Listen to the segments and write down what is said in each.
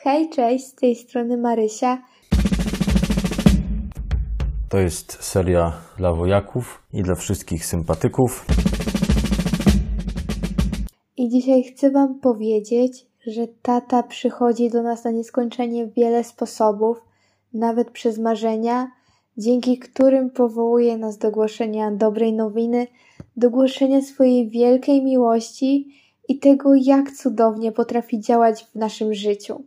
Hej, cześć, z tej strony Marysia. To jest seria dla wojaków i dla wszystkich sympatyków. I dzisiaj chcę Wam powiedzieć, że tata przychodzi do nas na nieskończenie wiele sposobów, nawet przez marzenia, dzięki którym powołuje nas do głoszenia dobrej nowiny, do głoszenia swojej wielkiej miłości i tego, jak cudownie potrafi działać w naszym życiu.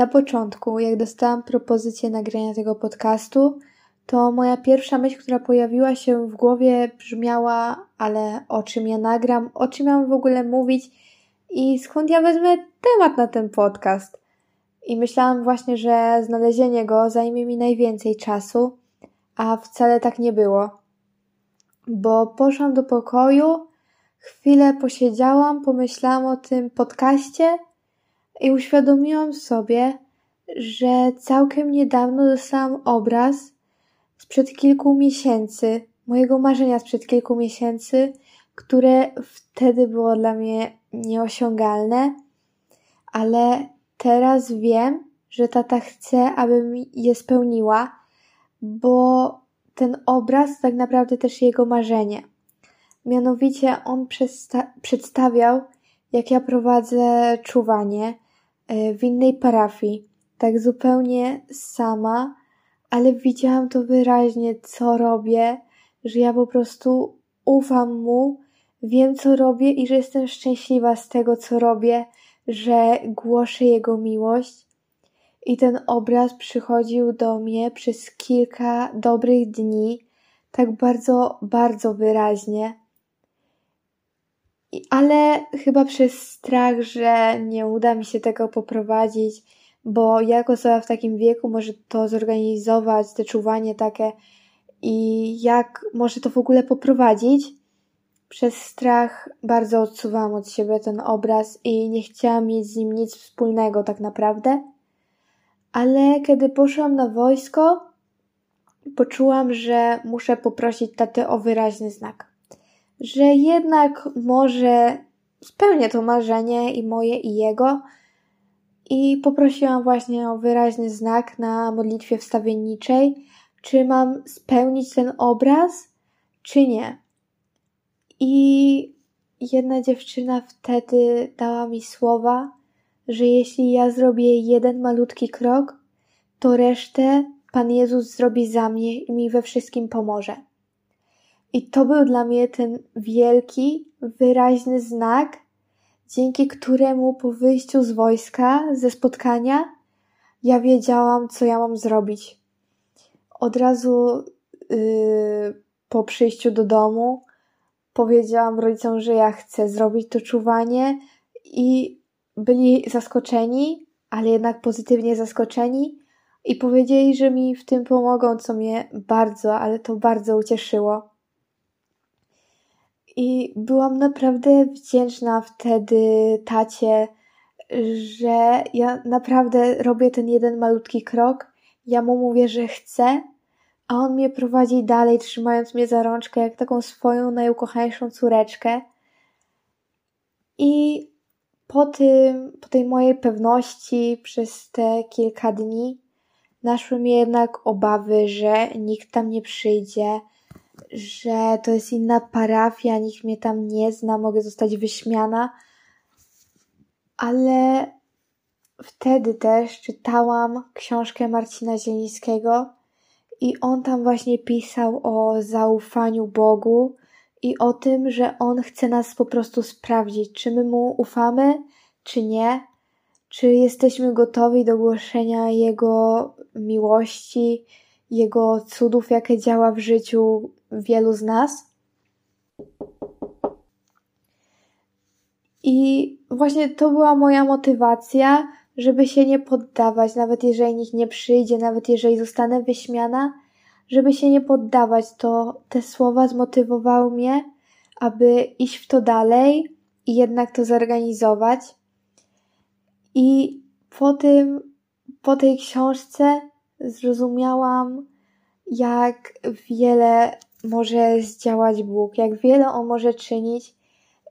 Na początku, jak dostałam propozycję nagrania tego podcastu, to moja pierwsza myśl, która pojawiła się w głowie, brzmiała: Ale o czym ja nagram, o czym mam w ogóle mówić i skąd ja wezmę temat na ten podcast? I myślałam właśnie, że znalezienie go zajmie mi najwięcej czasu, a wcale tak nie było. Bo poszłam do pokoju, chwilę posiedziałam, pomyślałam o tym podcaście i uświadomiłam sobie, że całkiem niedawno dostałam obraz sprzed kilku miesięcy, mojego marzenia sprzed kilku miesięcy, które wtedy było dla mnie nieosiągalne, ale teraz wiem, że tata chce, abym je spełniła, bo ten obraz tak naprawdę też jego marzenie. Mianowicie on przedstawiał, jak ja prowadzę czuwanie w innej parafii, tak zupełnie sama, ale widziałam to wyraźnie, co robię, że ja po prostu ufam mu, wiem, co robię i że jestem szczęśliwa z tego, co robię, że głoszę Jego miłość. I ten obraz przychodził do mnie przez kilka dobrych dni, tak bardzo, bardzo wyraźnie. Ale chyba przez strach, że nie uda mi się tego poprowadzić, bo jak osoba w takim wieku może to zorganizować, te czuwanie takie i jak może to w ogóle poprowadzić, przez strach bardzo odsuwałam od siebie ten obraz i nie chciałam mieć z nim nic wspólnego tak naprawdę. Ale kiedy poszłam na wojsko, poczułam, że muszę poprosić tatę o wyraźny znak. Że jednak może spełnię to marzenie i moje i jego. I poprosiłam właśnie o wyraźny znak na modlitwie wstawienniczej, czy mam spełnić ten obraz, czy nie. I jedna dziewczyna wtedy dała mi słowa, że jeśli ja zrobię jeden malutki krok, to resztę Pan Jezus zrobi za mnie i mi we wszystkim pomoże. I to był dla mnie ten wielki, wyraźny znak, dzięki któremu po wyjściu z wojska, ze spotkania, ja wiedziałam, co ja mam zrobić. Od razu yy, po przyjściu do domu powiedziałam rodzicom, że ja chcę zrobić to czuwanie i byli zaskoczeni, ale jednak pozytywnie zaskoczeni i powiedzieli, że mi w tym pomogą, co mnie bardzo, ale to bardzo ucieszyło. I byłam naprawdę wdzięczna wtedy tacie, że ja naprawdę robię ten jeden malutki krok. Ja mu mówię, że chcę, a on mnie prowadzi dalej, trzymając mnie za rączkę, jak taką swoją najukochańszą córeczkę. I po tym, po tej mojej pewności przez te kilka dni naszły mnie jednak obawy, że nikt tam nie przyjdzie, że to jest inna parafia, nikt mnie tam nie zna, mogę zostać wyśmiana. Ale wtedy też czytałam książkę Marcina Zielińskiego i on tam właśnie pisał o zaufaniu Bogu i o tym, że on chce nas po prostu sprawdzić, czy my mu ufamy, czy nie, czy jesteśmy gotowi do głoszenia Jego miłości, Jego cudów, jakie działa w życiu wielu z nas. I właśnie to była moja motywacja, żeby się nie poddawać, nawet jeżeli nikt nie przyjdzie, nawet jeżeli zostanę wyśmiana, żeby się nie poddawać, to te słowa zmotywowały mnie, aby iść w to dalej i jednak to zorganizować. I po tym, po tej książce zrozumiałam, jak wiele może zdziałać Bóg, jak wiele On może czynić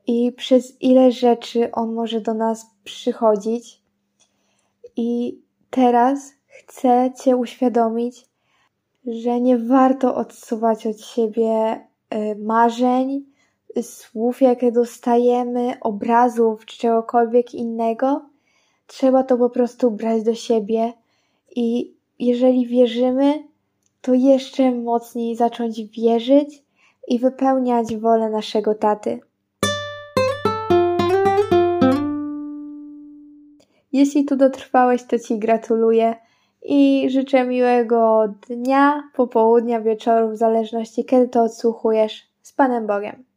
i przez ile rzeczy On może do nas przychodzić. I teraz chcę Cię uświadomić, że nie warto odsuwać od siebie y, marzeń, słów, jakie dostajemy, obrazów czy czegokolwiek innego. Trzeba to po prostu brać do siebie i jeżeli wierzymy, to jeszcze mocniej zacząć wierzyć i wypełniać wolę naszego taty. Jeśli tu dotrwałeś, to Ci gratuluję i życzę miłego dnia, popołudnia, wieczoru, w zależności kiedy to odsłuchujesz. Z Panem Bogiem.